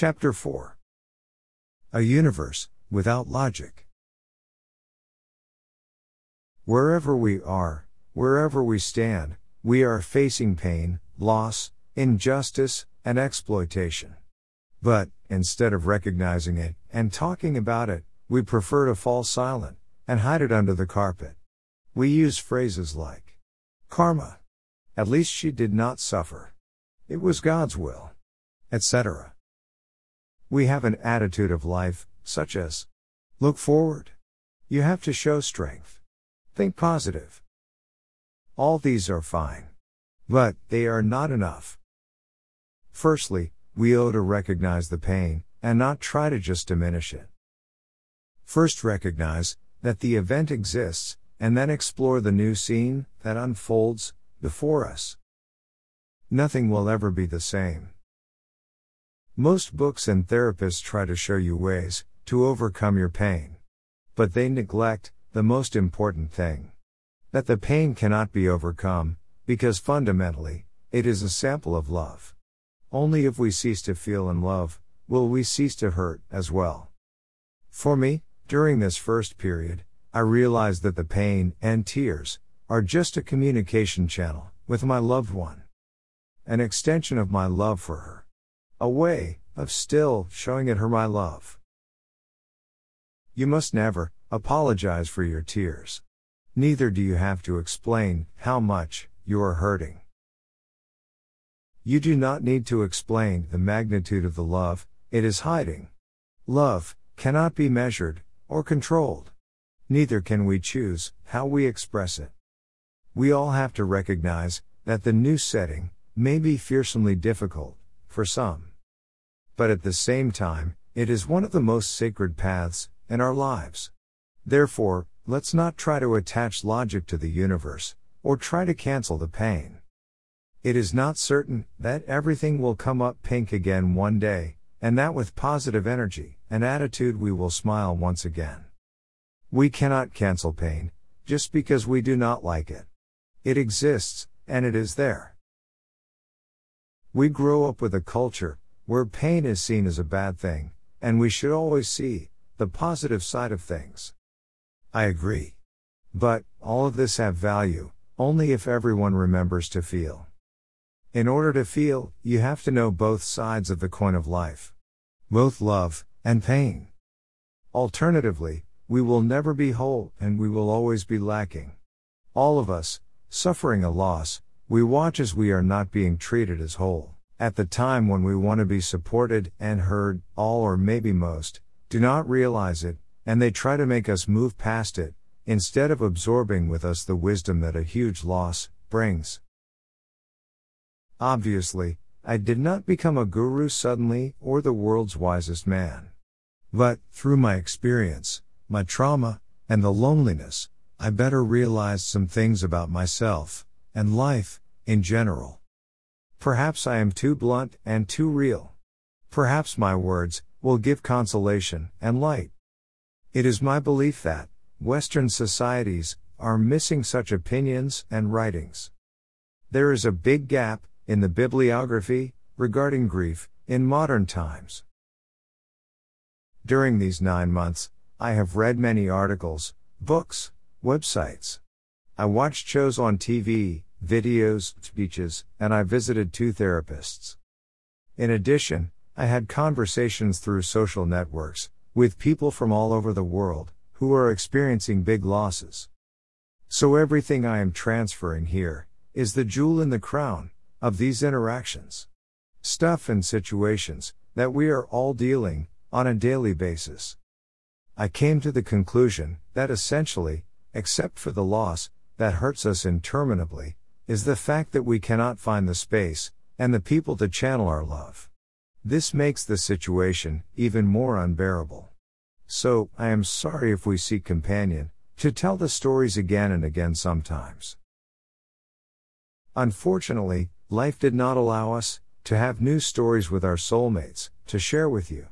Chapter 4 A Universe Without Logic. Wherever we are, wherever we stand, we are facing pain, loss, injustice, and exploitation. But, instead of recognizing it and talking about it, we prefer to fall silent and hide it under the carpet. We use phrases like karma. At least she did not suffer. It was God's will. Etc. We have an attitude of life, such as look forward. You have to show strength. Think positive. All these are fine. But they are not enough. Firstly, we owe to recognize the pain, and not try to just diminish it. First, recognize that the event exists, and then explore the new scene that unfolds before us. Nothing will ever be the same. Most books and therapists try to show you ways to overcome your pain. But they neglect the most important thing that the pain cannot be overcome, because fundamentally, it is a sample of love. Only if we cease to feel and love, will we cease to hurt as well. For me, during this first period, I realized that the pain and tears are just a communication channel with my loved one. An extension of my love for her. A way of still showing it her my love. You must never apologize for your tears. Neither do you have to explain how much you are hurting. You do not need to explain the magnitude of the love it is hiding. Love cannot be measured or controlled. Neither can we choose how we express it. We all have to recognize that the new setting may be fearsomely difficult for some. But at the same time, it is one of the most sacred paths in our lives. Therefore, let's not try to attach logic to the universe or try to cancel the pain. It is not certain that everything will come up pink again one day, and that with positive energy and attitude we will smile once again. We cannot cancel pain, just because we do not like it. It exists, and it is there. We grow up with a culture where pain is seen as a bad thing, and we should always see the positive side of things. I agree. But, all of this have value, only if everyone remembers to feel. In order to feel, you have to know both sides of the coin of life. Both love and pain. Alternatively, we will never be whole and we will always be lacking. All of us, suffering a loss, we watch as we are not being treated as whole. At the time when we want to be supported and heard, all or maybe most, do not realize it, and they try to make us move past it, instead of absorbing with us the wisdom that a huge loss brings. Obviously, I did not become a guru suddenly or the world's wisest man. But, through my experience, my trauma, and the loneliness, I better realized some things about myself, and life, in general. Perhaps I am too blunt and too real. Perhaps my words will give consolation and light. It is my belief that Western societies are missing such opinions and writings. There is a big gap in the bibliography, regarding grief, in modern times. During these nine months, I have read many articles, books, websites. I watched shows on TV, videos, speeches, and I visited two therapists. In addition, I had conversations through social networks with people from all over the world who are experiencing big losses. So everything I am transferring here is the jewel in the crown of these interactions. Stuff and situations that we are all dealing on a daily basis. I came to the conclusion that essentially, except for the loss that hurts us interminably, is the fact that we cannot find the space and the people to channel our love. This makes the situation even more unbearable. So, I am sorry if we seek companion to tell the stories again and again sometimes. Unfortunately, Life did not allow us to have new stories with our soulmates to share with you.